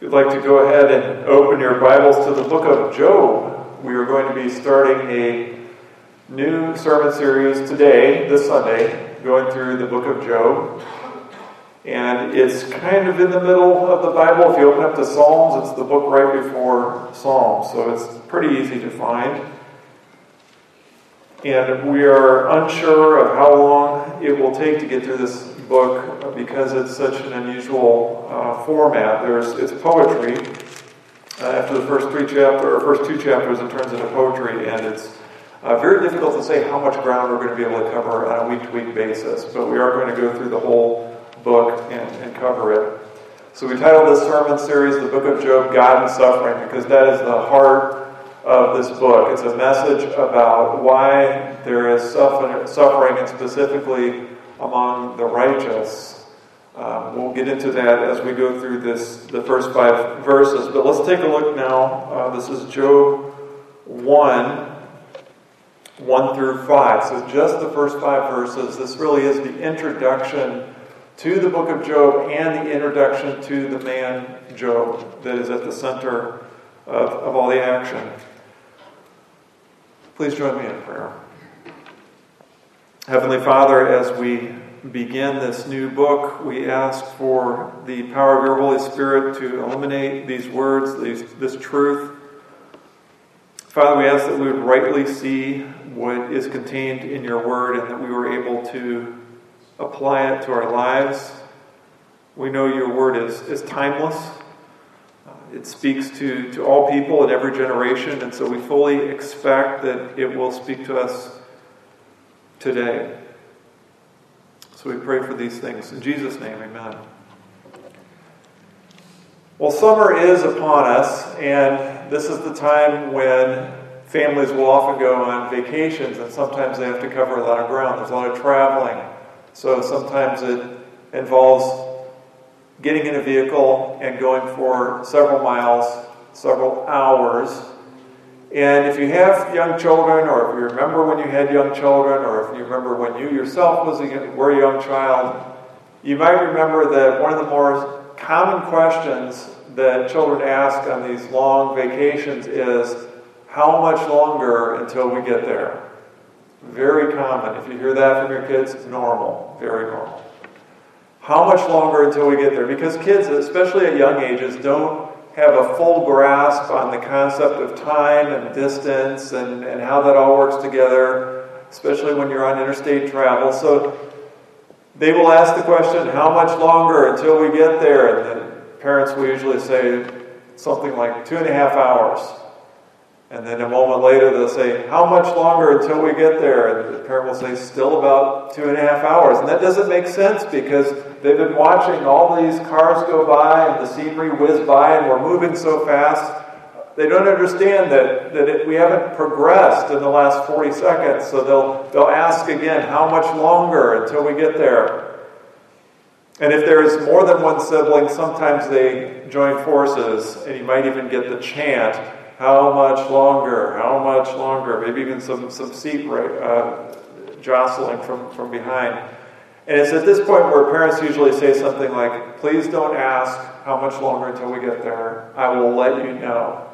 If you'd like to go ahead and open your Bibles to the book of Job, we are going to be starting a new sermon series today, this Sunday, going through the book of Job. And it's kind of in the middle of the Bible. If you open up to Psalms, it's the book right before Psalms, so it's pretty easy to find. And we are unsure of how long it will take to get through this book because it's such an unusual uh, format. There's it's poetry. Uh, after the first three chapters or first two chapters, it turns into poetry, and it's uh, very difficult to say how much ground we're going to be able to cover on a week-to-week basis. But we are going to go through the whole book and, and cover it. So we titled this sermon series "The Book of Job: God and Suffering" because that is the heart of this book. It's a message about why there is suffering, and specifically among the righteous. Um, we'll get into that as we go through this, the first five verses. But let's take a look now. Uh, this is Job 1, 1 through 5. So just the first five verses. This really is the introduction to the book of Job and the introduction to the man Job that is at the center of, of all the action. Please join me in prayer. Heavenly Father, as we begin this new book, we ask for the power of your Holy Spirit to illuminate these words, these, this truth. Father, we ask that we would rightly see what is contained in your word and that we were able to apply it to our lives. We know your word is, is timeless. It speaks to, to all people in every generation, and so we fully expect that it will speak to us today. So we pray for these things. In Jesus' name, amen. Well, summer is upon us, and this is the time when families will often go on vacations, and sometimes they have to cover a lot of ground. There's a lot of traveling. So sometimes it involves getting in a vehicle and going for several miles, several hours. And if you have young children, or if you remember when you had young children, or if you remember when you yourself was a, were a young child, you might remember that one of the more common questions that children ask on these long vacations is, How much longer until we get there? Very common. If you hear that from your kids, it's normal, very normal. How much longer until we get there? Because kids, especially at young ages, don't have a full grasp on the concept of time and distance and, and how that all works together, especially when you're on interstate travel. So they will ask the question, How much longer until we get there? And the parents will usually say something like two and a half hours. And then a moment later, they'll say, How much longer until we get there? And the parent will say, Still about two and a half hours. And that doesn't make sense because they've been watching all these cars go by and the scenery whiz by, and we're moving so fast. They don't understand that, that it, we haven't progressed in the last 40 seconds. So they'll, they'll ask again, How much longer until we get there? And if there is more than one sibling, sometimes they join forces, and you might even get the chant how much longer? How much longer? Maybe even some, some seat uh, jostling from, from behind. And it's at this point where parents usually say something like, Please don't ask how much longer until we get there. I will let you know.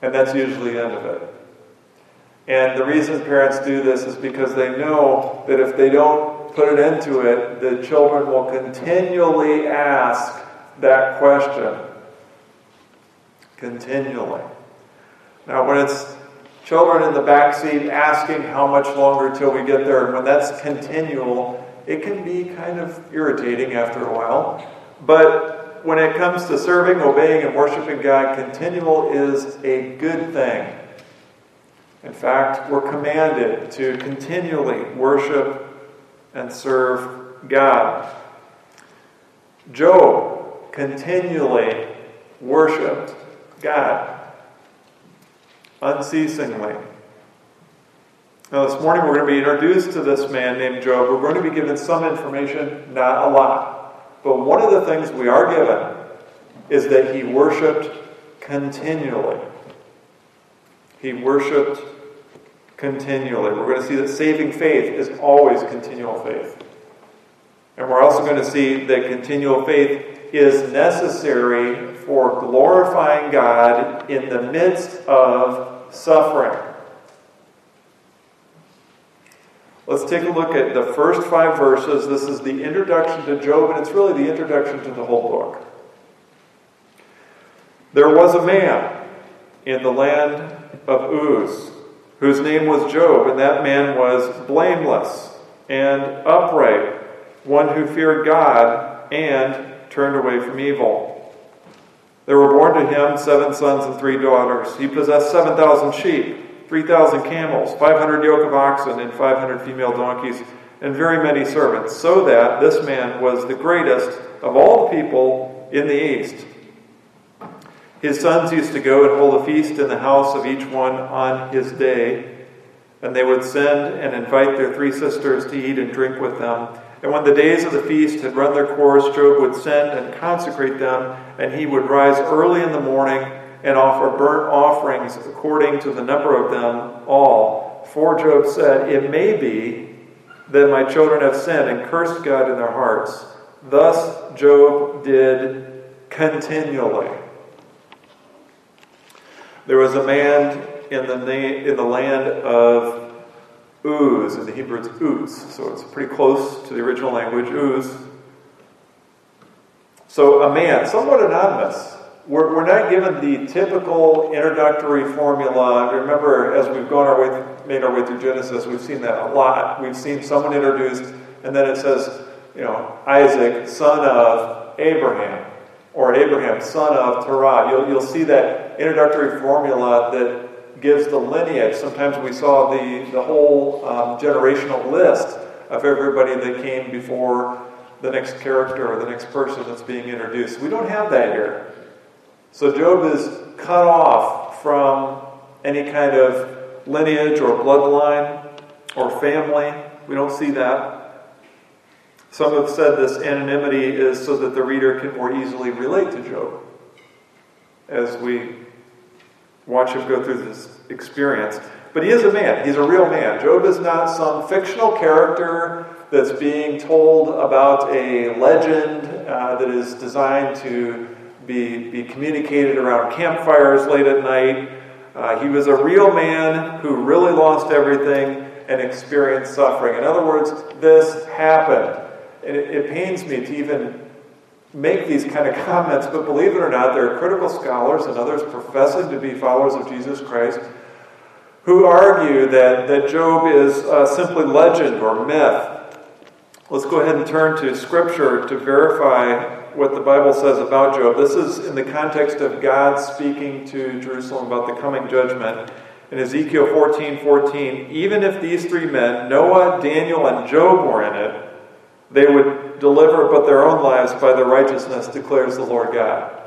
And that's usually the end of it. And the reason parents do this is because they know that if they don't put it into it, the children will continually ask that question continually. Now, when it's children in the back seat asking how much longer till we get there, when that's continual, it can be kind of irritating after a while. But when it comes to serving, obeying, and worshiping God, continual is a good thing. In fact, we're commanded to continually worship and serve God. Job continually worshiped God unceasingly. Now, this morning we're going to be introduced to this man named Job. We're going to be given some information, not a lot. But one of the things we are given is that he worshiped continually. He worshiped continually. We're going to see that saving faith is always continual faith. And we're also going to see that continual faith is necessary for glorifying God in the midst of suffering. Let's take a look at the first five verses. This is the introduction to Job, and it's really the introduction to the whole book. There was a man in the land of Uz whose name was Job, and that man was blameless and upright, one who feared God and turned away from evil. There were born to him seven sons and three daughters. He possessed 7,000 sheep, 3,000 camels, 500 yoke of oxen, and 500 female donkeys, and very many servants, so that this man was the greatest of all the people in the east. His sons used to go and hold a feast in the house of each one on his day, and they would send and invite their three sisters to eat and drink with them. And when the days of the feast had run their course, Job would send and consecrate them, and he would rise early in the morning and offer burnt offerings according to the number of them all. For Job said, It may be that my children have sinned and cursed God in their hearts. Thus Job did continually. There was a man in the, na- in the land of Uz. In the Hebrew, it's Uz. So it's pretty close to the original language, Uz. So a man, somewhat anonymous. We're, we're not given the typical introductory formula. Remember, as we've gone our way, made our way through Genesis, we've seen that a lot. We've seen someone introduced, and then it says, you know, Isaac, son of Abraham, or Abraham, son of Terah. You'll, you'll see that introductory formula that gives the lineage. Sometimes we saw the, the whole um, generational list of everybody that came before the next character or the next person that's being introduced. We don't have that here. So Job is cut off from any kind of lineage or bloodline or family. We don't see that. Some have said this anonymity is so that the reader can more easily relate to Job as we watch him go through this experience. But he is a man, he's a real man. Job is not some fictional character that's being told about a legend uh, that is designed to be, be communicated around campfires late at night. Uh, he was a real man who really lost everything and experienced suffering. In other words, this happened. It, it pains me to even make these kind of comments, but believe it or not, there are critical scholars and others professing to be followers of Jesus Christ who argue that, that Job is uh, simply legend or myth. Let's go ahead and turn to Scripture to verify what the Bible says about Job. This is in the context of God speaking to Jerusalem about the coming judgment. In Ezekiel 14 14, even if these three men, Noah, Daniel, and Job, were in it, they would deliver but their own lives by their righteousness, declares the Lord God.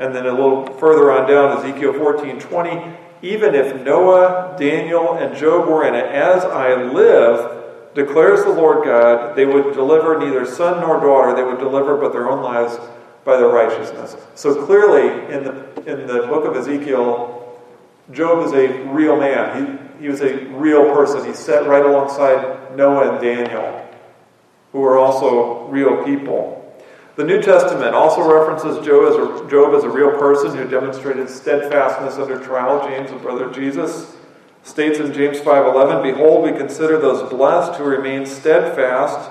And then a little further on down, Ezekiel 14 20, even if Noah, Daniel, and Job were in it, as I live, declares the Lord God, they would deliver neither son nor daughter, they would deliver but their own lives by their righteousness. So clearly, in the, in the book of Ezekiel, Job is a real man. He, he was a real person. He sat right alongside Noah and Daniel who are also real people. The New Testament also references Job as, a, Job as a real person who demonstrated steadfastness under trial. James, a brother of Jesus, states in James 5:11, "Behold, we consider those blessed who remain steadfast.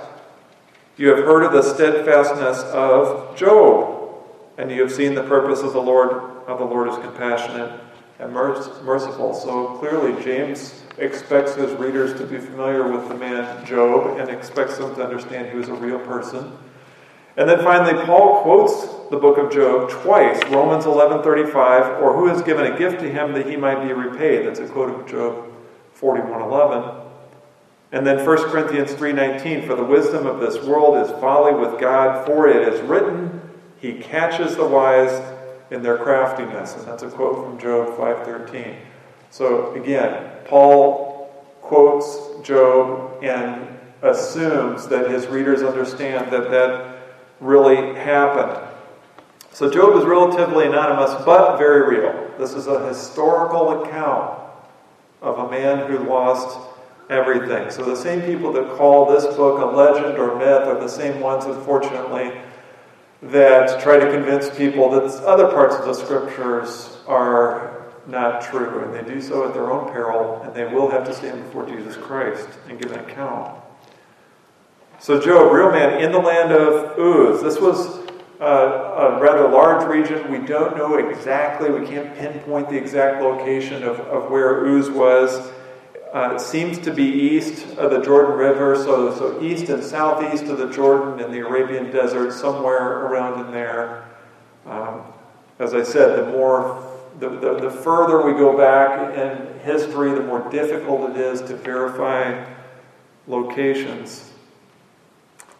You have heard of the steadfastness of Job, and you have seen the purpose of the Lord. Of the Lord is compassionate and merciful." So clearly, James expects his readers to be familiar with the man Job and expects them to understand he was a real person. And then finally, Paul quotes the book of Job twice, Romans 11:35, or who has given a gift to him that he might be repaid. That's a quote of Job 41:11. And then 1 Corinthians 3:19, for the wisdom of this world is folly with God, for it is written, he catches the wise in their craftiness. And that's a quote from Job 5:13. So again, Paul quotes Job and assumes that his readers understand that that really happened. So Job is relatively anonymous, but very real. This is a historical account of a man who lost everything. So the same people that call this book a legend or myth are the same ones, unfortunately, that try to convince people that other parts of the scriptures are not true, and they do so at their own peril, and they will have to stand before Jesus Christ and give an account. So, Job, real man in the land of Uz. This was uh, a rather large region. We don't know exactly, we can't pinpoint the exact location of, of where Uz was. Uh, it seems to be east of the Jordan River, so, so east and southeast of the Jordan in the Arabian desert, somewhere around in there. Um, as I said, the more the, the, the further we go back in history, the more difficult it is to verify locations.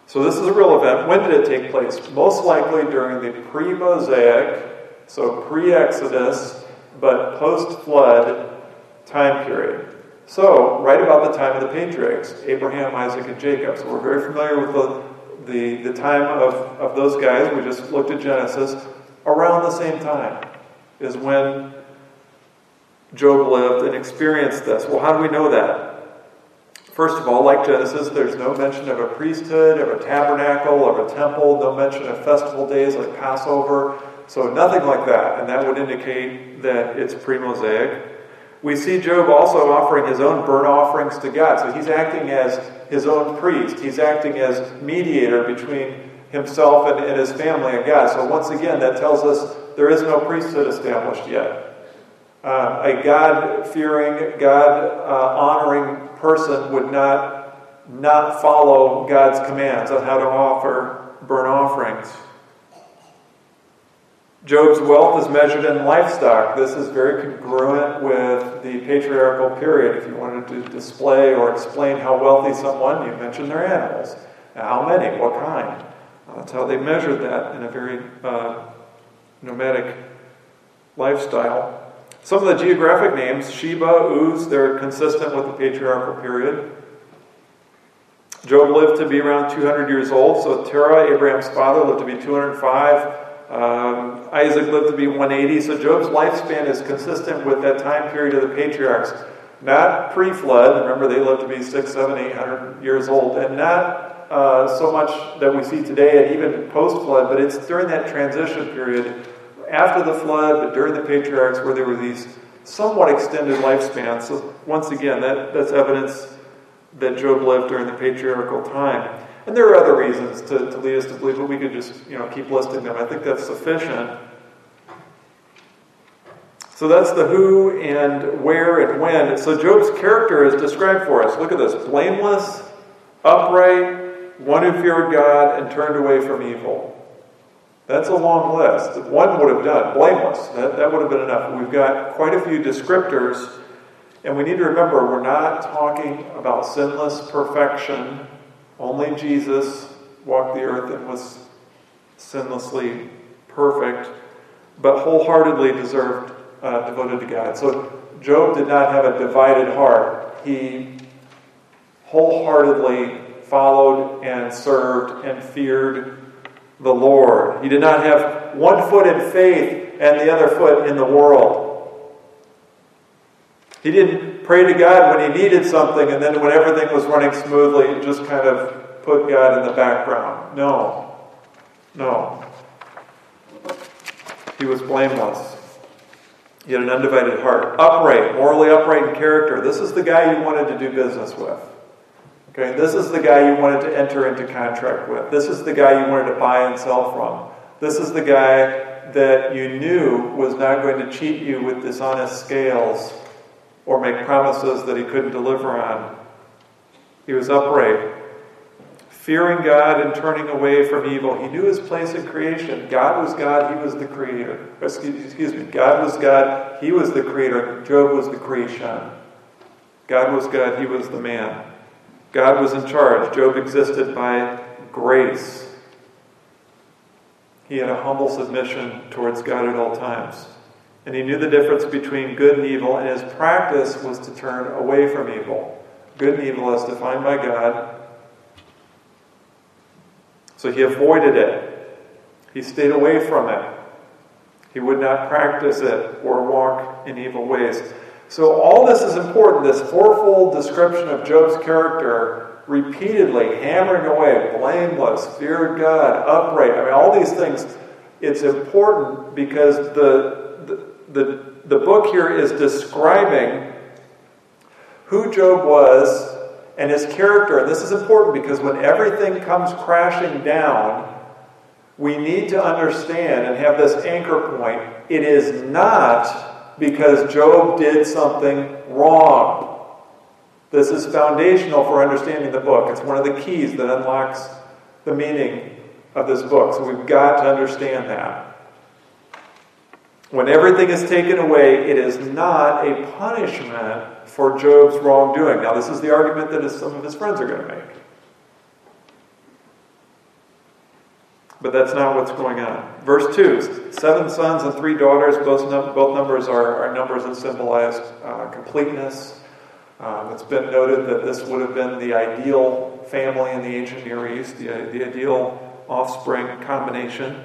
So this is a real event. When did it take place? Most likely during the pre Mosaic, so pre Exodus, but post flood time period. So, right about the time of the patriarchs, Abraham, Isaac, and Jacob. So, we're very familiar with the, the, the time of, of those guys. We just looked at Genesis. Around the same time is when Job lived and experienced this. Well, how do we know that? First of all, like Genesis, there's no mention of a priesthood, of a tabernacle, of a temple, no mention of festival days like Passover. So, nothing like that. And that would indicate that it's pre Mosaic. We see Job also offering his own burnt offerings to God. So he's acting as his own priest. He's acting as mediator between himself and, and his family and God. So once again, that tells us there is no priesthood established yet. Uh, a God fearing, God honoring person would not not follow God's commands on how to offer burnt offerings. Job's wealth is measured in livestock. This is very congruent with the patriarchal period. If you wanted to display or explain how wealthy someone, you mentioned their animals. How many? What kind? That's how they measured that in a very uh, nomadic lifestyle. Some of the geographic names, Sheba, Uz, they're consistent with the patriarchal period. Job lived to be around 200 years old, so Terah, Abraham's father, lived to be 205. Um, Isaac lived to be 180, so Job's lifespan is consistent with that time period of the patriarchs. Not pre flood, remember they lived to be six, seven, eight hundred years old, and not uh, so much that we see today and even post flood, but it's during that transition period after the flood, but during the patriarchs where there were these somewhat extended lifespans. So, once again, that, that's evidence that Job lived during the patriarchal time. And there are other reasons to, to lead us to believe, but we could just you know keep listing them. I think that's sufficient. So that's the who and where and when. So Job's character is described for us. Look at this blameless, upright, one who feared God and turned away from evil. That's a long list. One would have done. Blameless. That, that would have been enough. We've got quite a few descriptors, and we need to remember we're not talking about sinless perfection only Jesus walked the earth and was sinlessly perfect, but wholeheartedly deserved, uh, devoted to God. So Job did not have a divided heart. He wholeheartedly followed and served and feared the Lord. He did not have one foot in faith and the other foot in the world. He didn't pray to God when he needed something and then when everything was running smoothly, just kind of put God in the background. No. No. He was blameless. He had an undivided heart. Upright, morally upright in character. This is the guy you wanted to do business with. Okay, this is the guy you wanted to enter into contract with. This is the guy you wanted to buy and sell from. This is the guy that you knew was not going to cheat you with dishonest scales or make promises that he couldn't deliver on. He was upright, fearing God and turning away from evil. He knew his place in creation. God was God, he was the creator. Excuse, me, God was God, he was the creator. Job was the creation. God was God, he was the man. God was in charge. Job existed by grace. He had a humble submission towards God at all times. And he knew the difference between good and evil, and his practice was to turn away from evil. Good and evil as defined by God. So he avoided it. He stayed away from it. He would not practice it or walk in evil ways. So, all this is important. This fourfold description of Job's character repeatedly hammering away, blameless, feared God, upright. I mean, all these things. It's important because the, the, the, the book here is describing who Job was and his character. And this is important because when everything comes crashing down, we need to understand and have this anchor point. It is not because Job did something wrong. This is foundational for understanding the book. It's one of the keys that unlocks the meaning of this book. So we've got to understand that. When everything is taken away, it is not a punishment for Job's wrongdoing. Now, this is the argument that some of his friends are going to make. But that's not what's going on. Verse 2 seven sons and three daughters, both, both numbers are, are numbers that symbolize uh, completeness. Um, it's been noted that this would have been the ideal family in the ancient Near East, the, the ideal offspring combination.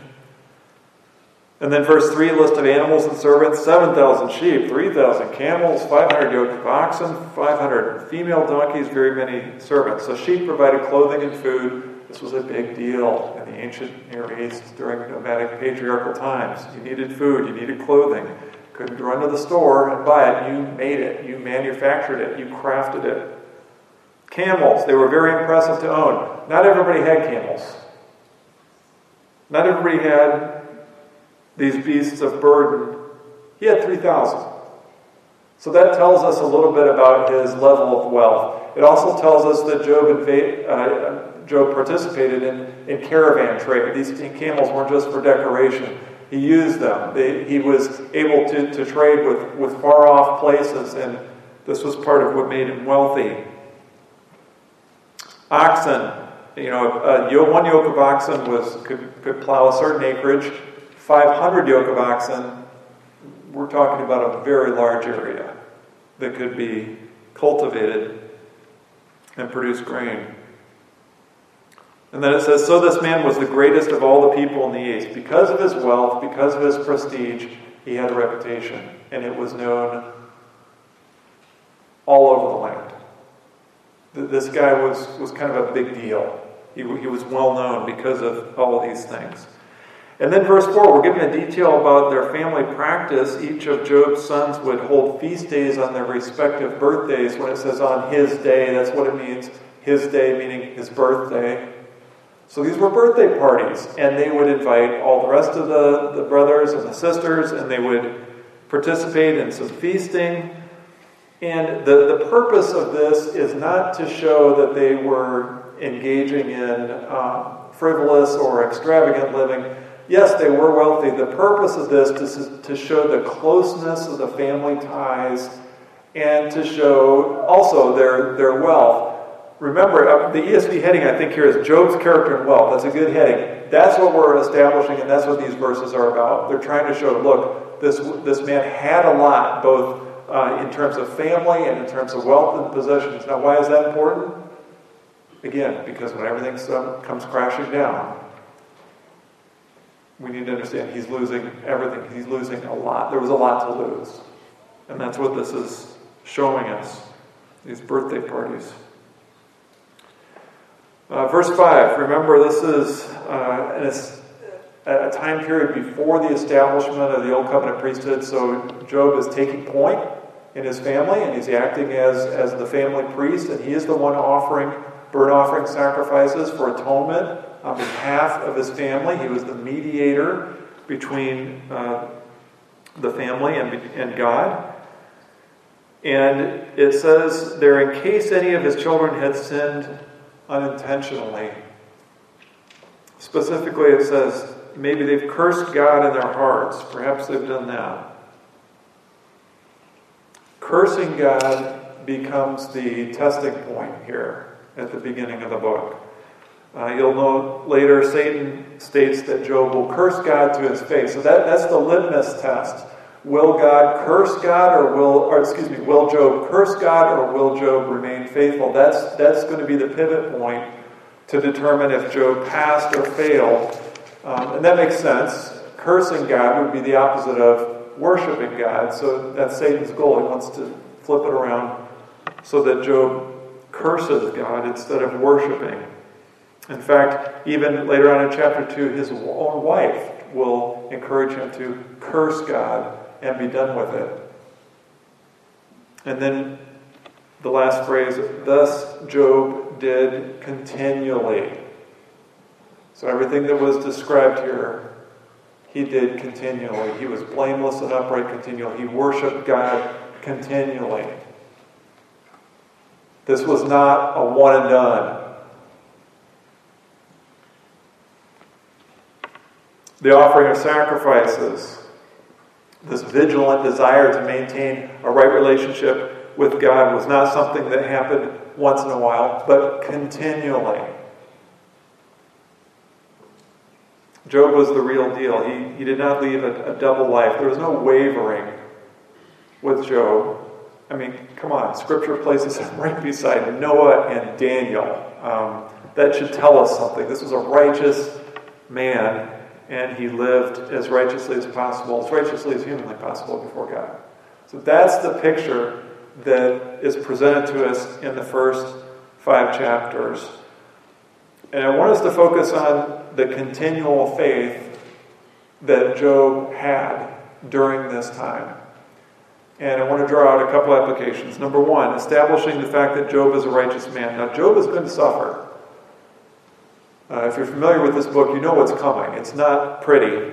And then verse 3 list of animals and servants 7,000 sheep, 3,000 camels, 500 yoke of oxen, 500 female donkeys, very many servants. So sheep provided clothing and food. This was a big deal in the ancient Near East during nomadic patriarchal times. You needed food, you needed clothing. Couldn't run to the store and buy it. You made it, you manufactured it, you crafted it. Camels, they were very impressive to own. Not everybody had camels. Not everybody had these beasts of burden. He had 3,000. So that tells us a little bit about his level of wealth. It also tells us that Job, uh, Job participated in, in caravan trade. These camels weren't just for decoration. He used them. They, he was able to, to trade with, with far off places, and this was part of what made him wealthy. Oxen, you know, uh, one yoke of oxen was could, could plow a certain acreage. 500 yoke of oxen, we're talking about a very large area that could be cultivated and produce grain. And then it says, So this man was the greatest of all the people in the East. Because of his wealth, because of his prestige, he had a reputation. And it was known all over the land. This guy was, was kind of a big deal. He, he was well known because of all these things. And then verse 4, we're given a detail about their family practice. Each of Job's sons would hold feast days on their respective birthdays. When it says on his day, that's what it means. His day meaning his birthday. So these were birthday parties, and they would invite all the rest of the, the brothers and the sisters, and they would participate in some feasting. And the, the purpose of this is not to show that they were engaging in um, frivolous or extravagant living Yes, they were wealthy. The purpose of this is to show the closeness of the family ties and to show also their, their wealth. Remember, uh, the ESV heading I think here is Job's character and wealth. That's a good heading. That's what we're establishing, and that's what these verses are about. They're trying to show, look, this, this man had a lot, both uh, in terms of family and in terms of wealth and possessions. Now, why is that important? Again, because when everything comes crashing down, we need to understand he's losing everything. He's losing a lot. There was a lot to lose. And that's what this is showing us these birthday parties. Uh, verse 5, remember this is uh, a time period before the establishment of the Old Covenant priesthood, so Job is taking point in his family and he's acting as, as the family priest, and he is the one offering burnt offering sacrifices for atonement on behalf of his family. He was the mediator between uh, the family and, and God. And it says there, in case any of his children had sinned unintentionally. Specifically, it says maybe they've cursed God in their hearts. Perhaps they've done that. Cursing God becomes the testing point here at the beginning of the book. Uh, you'll know later Satan states that Job will curse God to his face. So that, that's the litmus test. Will God curse God or will, or excuse me, will Job curse God or will Job remain faithful? That's, that's going to be the pivot point to determine if Job passed or failed. Um, and that makes sense. Cursing God would be the opposite of worshiping God. So that's Satan's goal. He wants to flip it around so that Job curses God instead of worshiping. In fact, even later on in chapter 2, his own wife will encourage him to curse God and be done with it. And then the last phrase, thus Job did continually. So everything that was described here, he did continually. He was blameless and upright continually. He worshiped God continually. This was not a one and done. The offering of sacrifices, this vigilant desire to maintain a right relationship with God, was not something that happened once in a while, but continually. Job was the real deal. He, he did not lead a, a double life. There was no wavering with Job. I mean, come on, Scripture places him right beside Noah and Daniel. Um, that should tell us something. This was a righteous man, and he lived as righteously as possible, as righteously as humanly possible before God. So that's the picture that is presented to us in the first five chapters. And I want us to focus on the continual faith that Job had during this time. And I want to draw out a couple applications. Number one, establishing the fact that Job is a righteous man. Now, Job is going to suffer. Uh, if you're familiar with this book, you know what's coming. It's not pretty.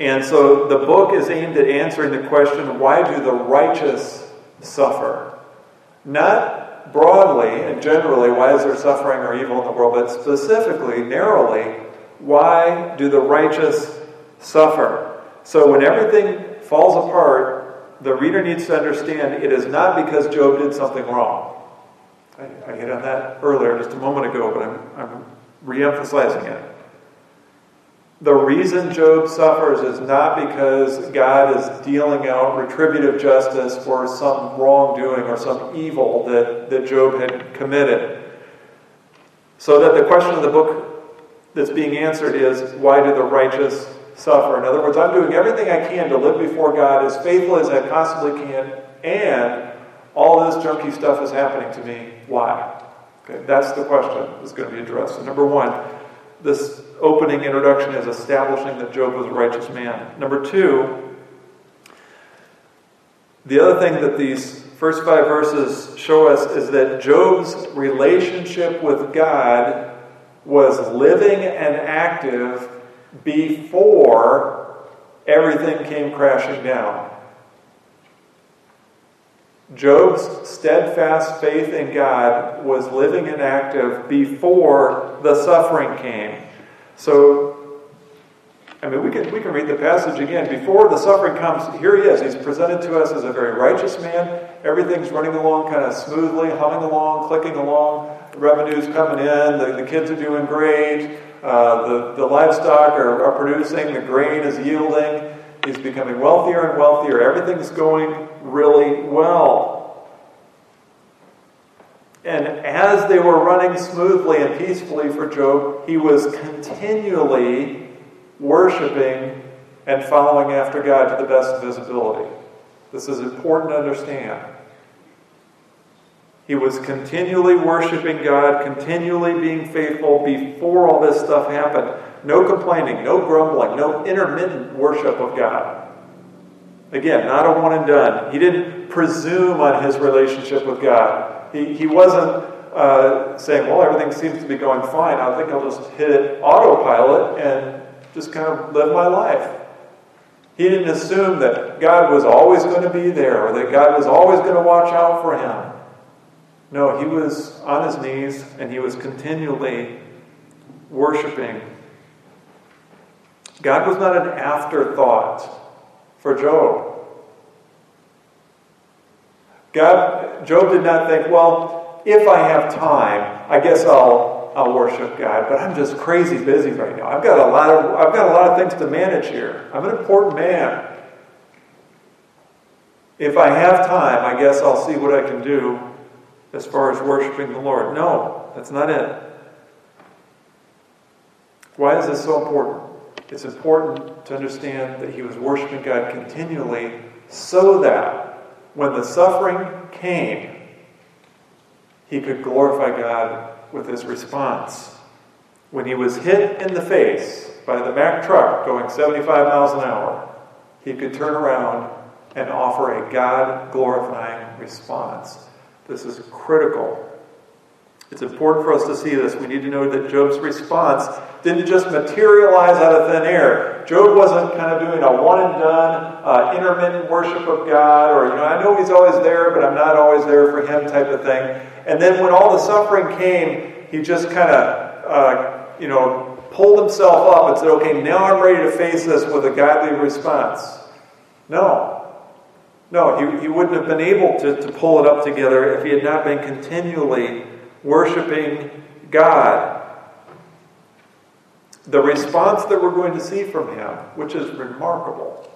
And so the book is aimed at answering the question why do the righteous suffer? Not broadly and generally, why is there suffering or evil in the world, but specifically, narrowly, why do the righteous suffer? So when everything falls apart, the reader needs to understand it is not because Job did something wrong. I, I hit on that earlier, just a moment ago, but I'm, I'm re emphasizing it. The reason Job suffers is not because God is dealing out retributive justice for some wrongdoing or some evil that, that Job had committed. So that the question of the book that's being answered is why do the righteous suffer. In other words, I'm doing everything I can to live before God as faithful as I possibly can, and all this junky stuff is happening to me. Why? Okay, that's the question that's going to be addressed. So, number one, this opening introduction is establishing that Job was a righteous man. Number two, the other thing that these first five verses show us is that Job's relationship with God was living and active before everything came crashing down. Job's steadfast faith in God was living and active before the suffering came. So, I mean, we can, we can read the passage again. Before the suffering comes, here he is. He's presented to us as a very righteous man. Everything's running along kind of smoothly, humming along, clicking along. The revenue's coming in. The, the kids are doing great. Uh, the, the livestock are, are producing, the grain is yielding, he's becoming wealthier and wealthier. Everything's going really well. And as they were running smoothly and peacefully for Job, he was continually worshiping and following after God to the best of his ability. This is important to understand. He was continually worshiping God, continually being faithful before all this stuff happened. No complaining, no grumbling, no intermittent worship of God. Again, not a one and done. He didn't presume on his relationship with God. He, he wasn't uh, saying, well, everything seems to be going fine. I think I'll just hit it autopilot and just kind of live my life. He didn't assume that God was always going to be there or that God was always going to watch out for him. No, he was on his knees and he was continually worshiping. God was not an afterthought for Job. God, Job did not think, well, if I have time, I guess I'll, I'll worship God, but I'm just crazy busy right now. I've got a lot of I've got a lot of things to manage here. I'm an important man. If I have time, I guess I'll see what I can do as far as worshiping the Lord. No, that's not it. Why is this so important? It's important to understand that he was worshiping God continually so that when the suffering came, he could glorify God with his response. When he was hit in the face by the Mack truck going 75 miles an hour, he could turn around and offer a God glorifying response. This is critical. It's important for us to see this. We need to know that Job's response didn't just materialize out of thin air. Job wasn't kind of doing a one and done, uh, intermittent worship of God, or, you know, I know he's always there, but I'm not always there for him type of thing. And then when all the suffering came, he just kind of, uh, you know, pulled himself up and said, okay, now I'm ready to face this with a godly response. No. No, he, he wouldn't have been able to, to pull it up together if he had not been continually worshiping God. The response that we're going to see from him, which is remarkable,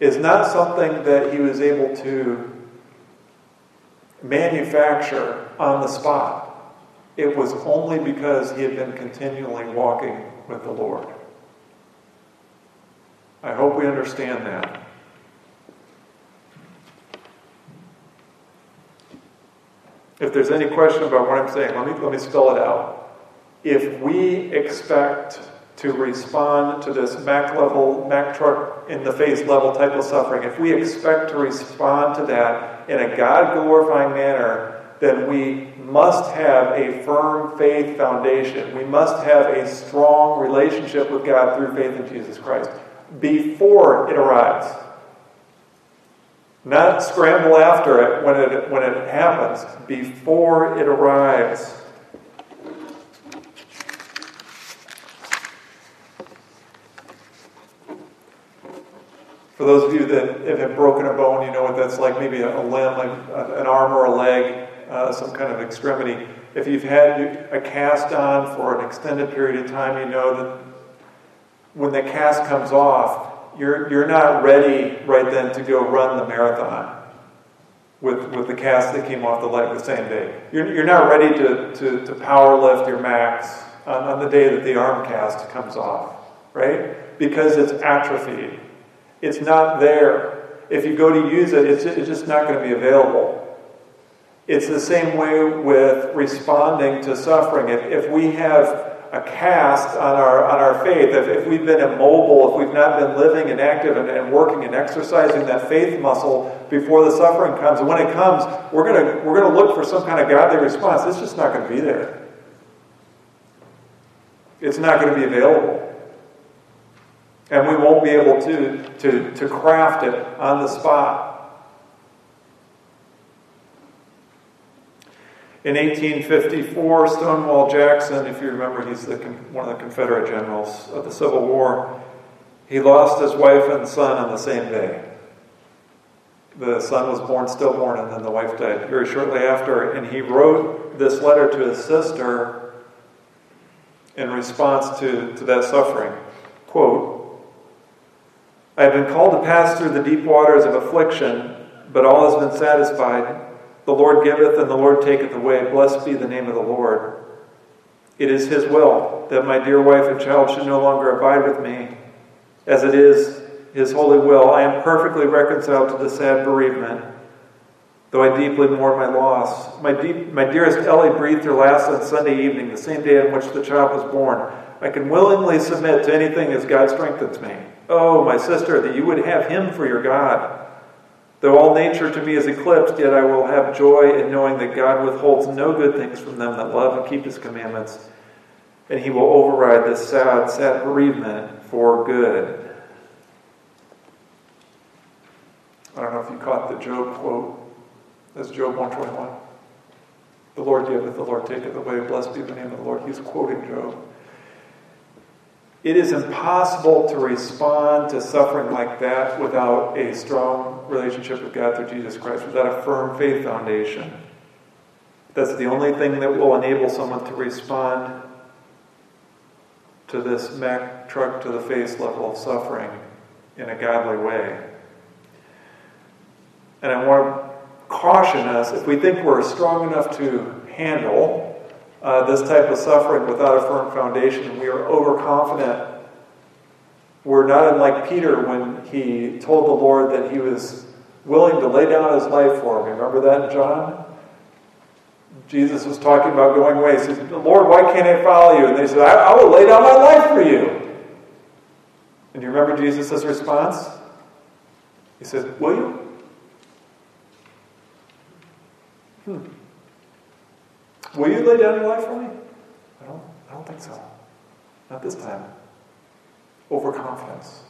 is not something that he was able to manufacture on the spot. It was only because he had been continually walking with the Lord. I hope we understand that. If there's any question about what I'm saying, let me, let me spell it out. If we expect to respond to this Mack level, Mack truck in the face level type of suffering, if we expect to respond to that in a God glorifying manner, then we must have a firm faith foundation. We must have a strong relationship with God through faith in Jesus Christ before it arrives. Not scramble after it when it, when it happens, before it arrives. For those of you that have broken a bone, you know what that's like maybe a, limb, an arm or a leg, uh, some kind of extremity. If you've had a cast on for an extended period of time, you know that when the cast comes off, you're, you're not ready right then to go run the marathon with, with the cast that came off the leg the same day. You're, you're not ready to, to, to power lift your max on, on the day that the arm cast comes off, right? Because it's atrophied. It's not there. If you go to use it, it's, it's just not going to be available. It's the same way with responding to suffering. If, if we have a cast on our, on our faith, if, if we've been immobile, if we've not been living and active and, and working and exercising that faith muscle before the suffering comes, and when it comes, we're going we're gonna look for some kind of godly response. It's just not going to be there. It's not going to be available. And we won't be able to, to, to craft it on the spot. In 1854, Stonewall Jackson, if you remember, he's the, one of the Confederate generals of the Civil War, he lost his wife and son on the same day. The son was born stillborn, and then the wife died very shortly after. And he wrote this letter to his sister in response to, to that suffering. Quote, I have been called to pass through the deep waters of affliction, but all has been satisfied. The Lord giveth and the Lord taketh away. Blessed be the name of the Lord. It is His will that my dear wife and child should no longer abide with me, as it is His holy will. I am perfectly reconciled to the sad bereavement, though I deeply mourn my loss. My, deep, my dearest Ellie breathed her last on Sunday evening, the same day on which the child was born. I can willingly submit to anything as God strengthens me. Oh, my sister, that you would have Him for your God. Though all nature to me is eclipsed, yet I will have joy in knowing that God withholds no good things from them that love and keep his commandments, and he will override this sad, sad bereavement for good. I don't know if you caught the Job quote. That's Job 121. The Lord giveth, the Lord taketh away. Blessed be the name of the Lord. He's quoting Job. It is impossible to respond to suffering like that without a strong relationship with God through Jesus Christ, without a firm faith foundation. That's the only thing that will enable someone to respond to this Mack truck to the face level of suffering in a godly way. And I want to caution us if we think we're strong enough to handle uh, this type of suffering without a firm foundation. We are overconfident. We're not unlike Peter when he told the Lord that he was willing to lay down his life for him. Remember that John? Jesus was talking about going away. He says, Lord, why can't I follow you? And they said, I, I will lay down my life for you. And do you remember Jesus' response? He said, Will you? Hmm. Will you lay down your life for me? I don't, I don't think so. Not this time. Overconfidence.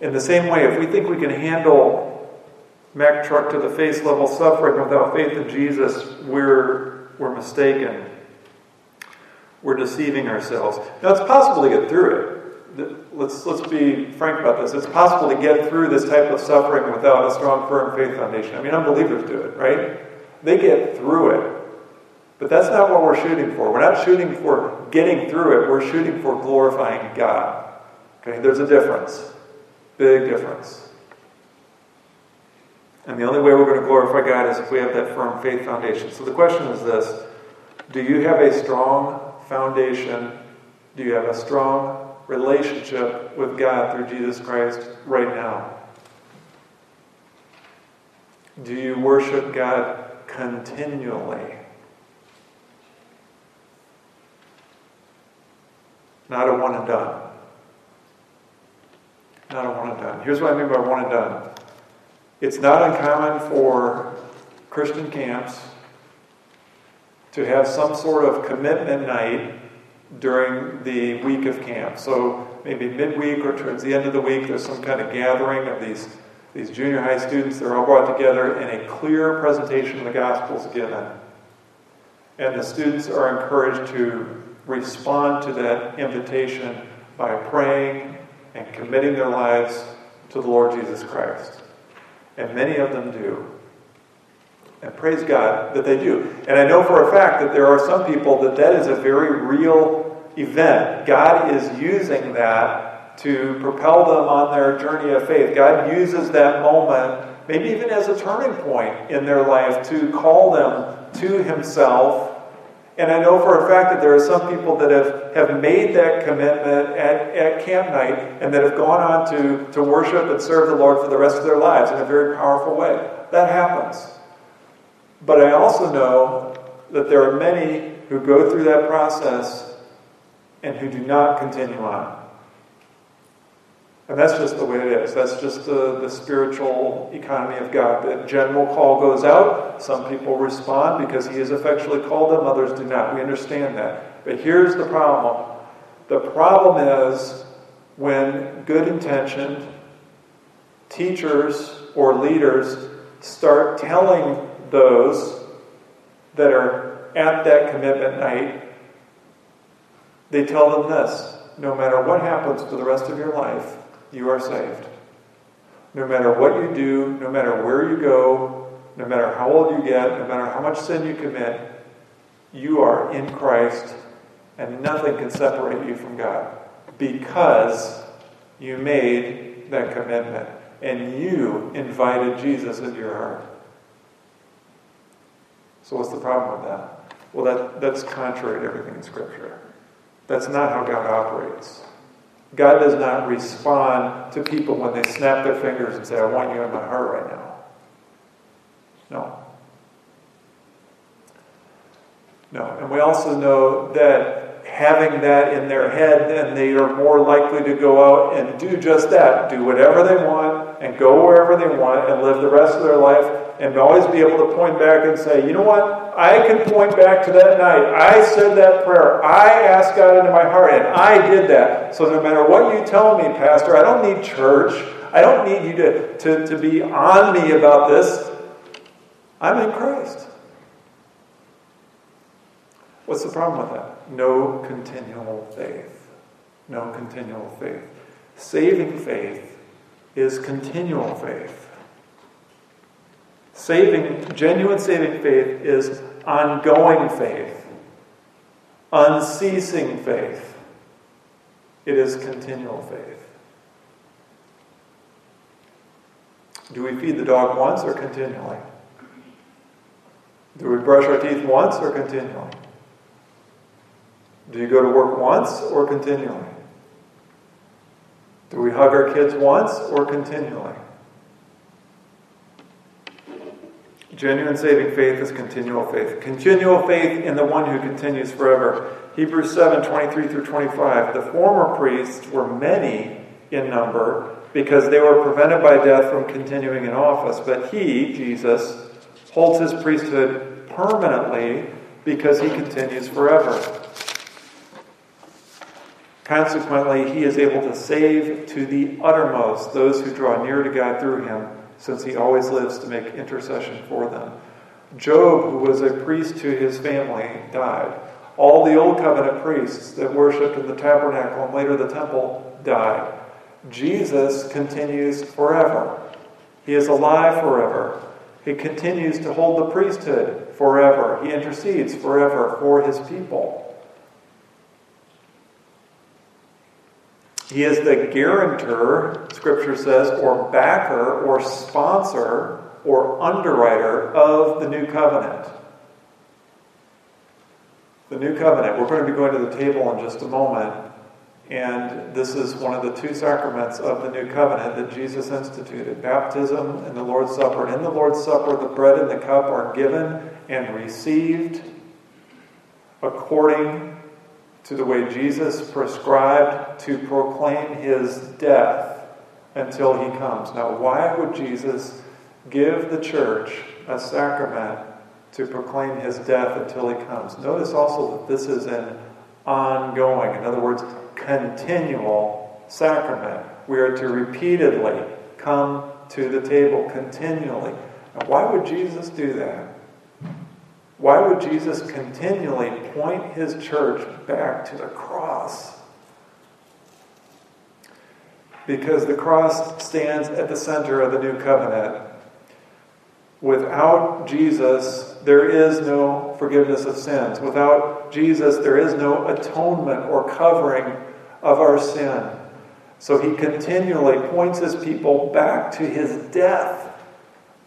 In the same way, if we think we can handle Mack truck to the face level suffering without faith in Jesus, we're, we're mistaken. We're deceiving ourselves. Now, it's possible to get through it. Let's, let's be frank about this. It's possible to get through this type of suffering without a strong, firm faith foundation. I mean, unbelievers do it, right? They get through it. But that's not what we're shooting for. We're not shooting for getting through it, we're shooting for glorifying God. Okay, there's a difference. Big difference. And the only way we're going to glorify God is if we have that firm faith foundation. So the question is this Do you have a strong foundation? Do you have a strong relationship with God through Jesus Christ right now? Do you worship God continually? Not a one and done. Not a one and done. Here's what I mean by one and done. It's not uncommon for Christian camps to have some sort of commitment night during the week of camp. So maybe midweek or towards the end of the week, there's some kind of gathering of these, these junior high students. They're all brought together and a clear presentation of the gospel is given. And the students are encouraged to respond to that invitation by praying and committing their lives to the Lord Jesus Christ. And many of them do. And praise God that they do. And I know for a fact that there are some people that that is a very real event. God is using that to propel them on their journey of faith. God uses that moment, maybe even as a turning point in their life, to call them to Himself and I know for a fact that there are some people that have, have made that commitment at, at camp night and that have gone on to, to worship and serve the Lord for the rest of their lives in a very powerful way. That happens. But I also know that there are many who go through that process and who do not continue on. And that's just the way it is. That's just the, the spiritual economy of God. The general call goes out. Some people respond because He has effectually called them, others do not. We understand that. But here's the problem the problem is when good intentioned teachers or leaders start telling those that are at that commitment night, they tell them this no matter what happens for the rest of your life, you are saved. No matter what you do, no matter where you go, no matter how old you get, no matter how much sin you commit, you are in Christ and nothing can separate you from God because you made that commitment and you invited Jesus into your heart. So, what's the problem with that? Well, that, that's contrary to everything in Scripture. That's not how God operates. God does not respond to people when they snap their fingers and say, I want you in my heart right now. No. No. And we also know that having that in their head, then they are more likely to go out and do just that do whatever they want and go wherever they want and live the rest of their life and always be able to point back and say, you know what? I can point back to that night. I said that prayer. I asked God into my heart, and I did that. So no matter what you tell me, Pastor, I don't need church. I don't need you to, to, to be on me about this. I'm in Christ. What's the problem with that? No continual faith. No continual faith. Saving faith is continual faith. Saving, genuine saving faith is ongoing faith, unceasing faith. It is continual faith. Do we feed the dog once or continually? Do we brush our teeth once or continually? Do you go to work once or continually? Do we hug our kids once or continually? Genuine saving faith is continual faith. Continual faith in the one who continues forever. Hebrews 7 23 through 25. The former priests were many in number because they were prevented by death from continuing in office, but he, Jesus, holds his priesthood permanently because he continues forever. Consequently, he is able to save to the uttermost those who draw near to God through him since he always lives to make intercession for them. Job, who was a priest to his family, died. All the Old Covenant priests that worshiped in the tabernacle and later the temple died. Jesus continues forever. He is alive forever. He continues to hold the priesthood forever. He intercedes forever for his people. He is the guarantor, Scripture says, or backer, or sponsor, or underwriter of the new covenant. The new covenant. We're going to be going to the table in just a moment. And this is one of the two sacraments of the new covenant that Jesus instituted baptism and the Lord's Supper. And in the Lord's Supper, the bread and the cup are given and received according to the way Jesus prescribed to proclaim his death until he comes. Now, why would Jesus give the church a sacrament to proclaim his death until he comes? Notice also that this is an ongoing, in other words, continual sacrament. We are to repeatedly come to the table continually. Now, why would Jesus do that? Why would Jesus continually point his church back to the cross? Because the cross stands at the center of the new covenant. Without Jesus, there is no forgiveness of sins. Without Jesus, there is no atonement or covering of our sin. So he continually points his people back to his death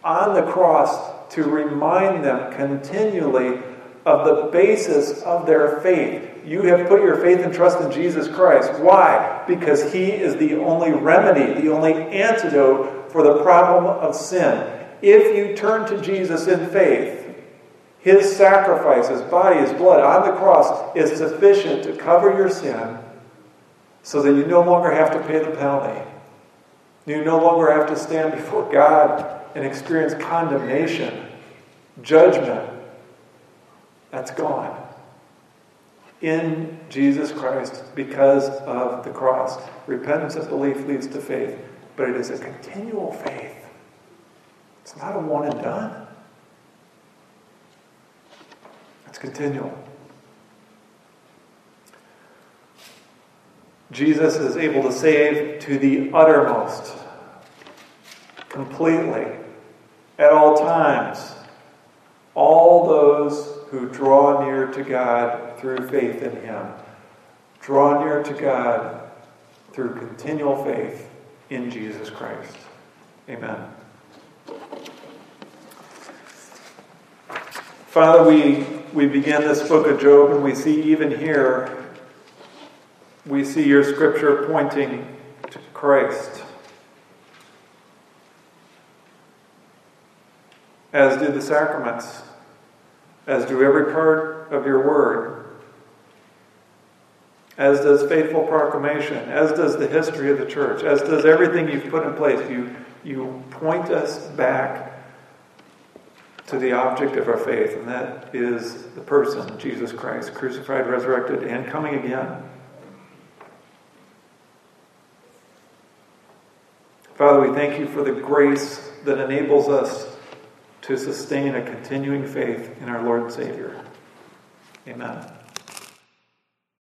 on the cross to remind them continually of the basis of their faith. You have put your faith and trust in Jesus Christ. Why? Because He is the only remedy, the only antidote for the problem of sin. If you turn to Jesus in faith, His sacrifice, His body, His blood on the cross is sufficient to cover your sin so that you no longer have to pay the penalty. You no longer have to stand before God and experience condemnation, judgment, that's gone. In Jesus Christ because of the cross. Repentance and belief leads to faith, but it is a continual faith. It's not a one and done, it's continual. Jesus is able to save to the uttermost, completely at all times all those who draw near to God through faith in Him. Draw near to God through continual faith in Jesus Christ. Amen. Father, we, we begin this book of Job and we see even here, we see your scripture pointing to Christ. As do the sacraments, as do every part of your word, as does faithful proclamation, as does the history of the church, as does everything you've put in place. You, you point us back to the object of our faith, and that is the person, Jesus Christ, crucified, resurrected, and coming again. Father, we thank you for the grace that enables us to sustain a continuing faith in our Lord and Savior. Amen.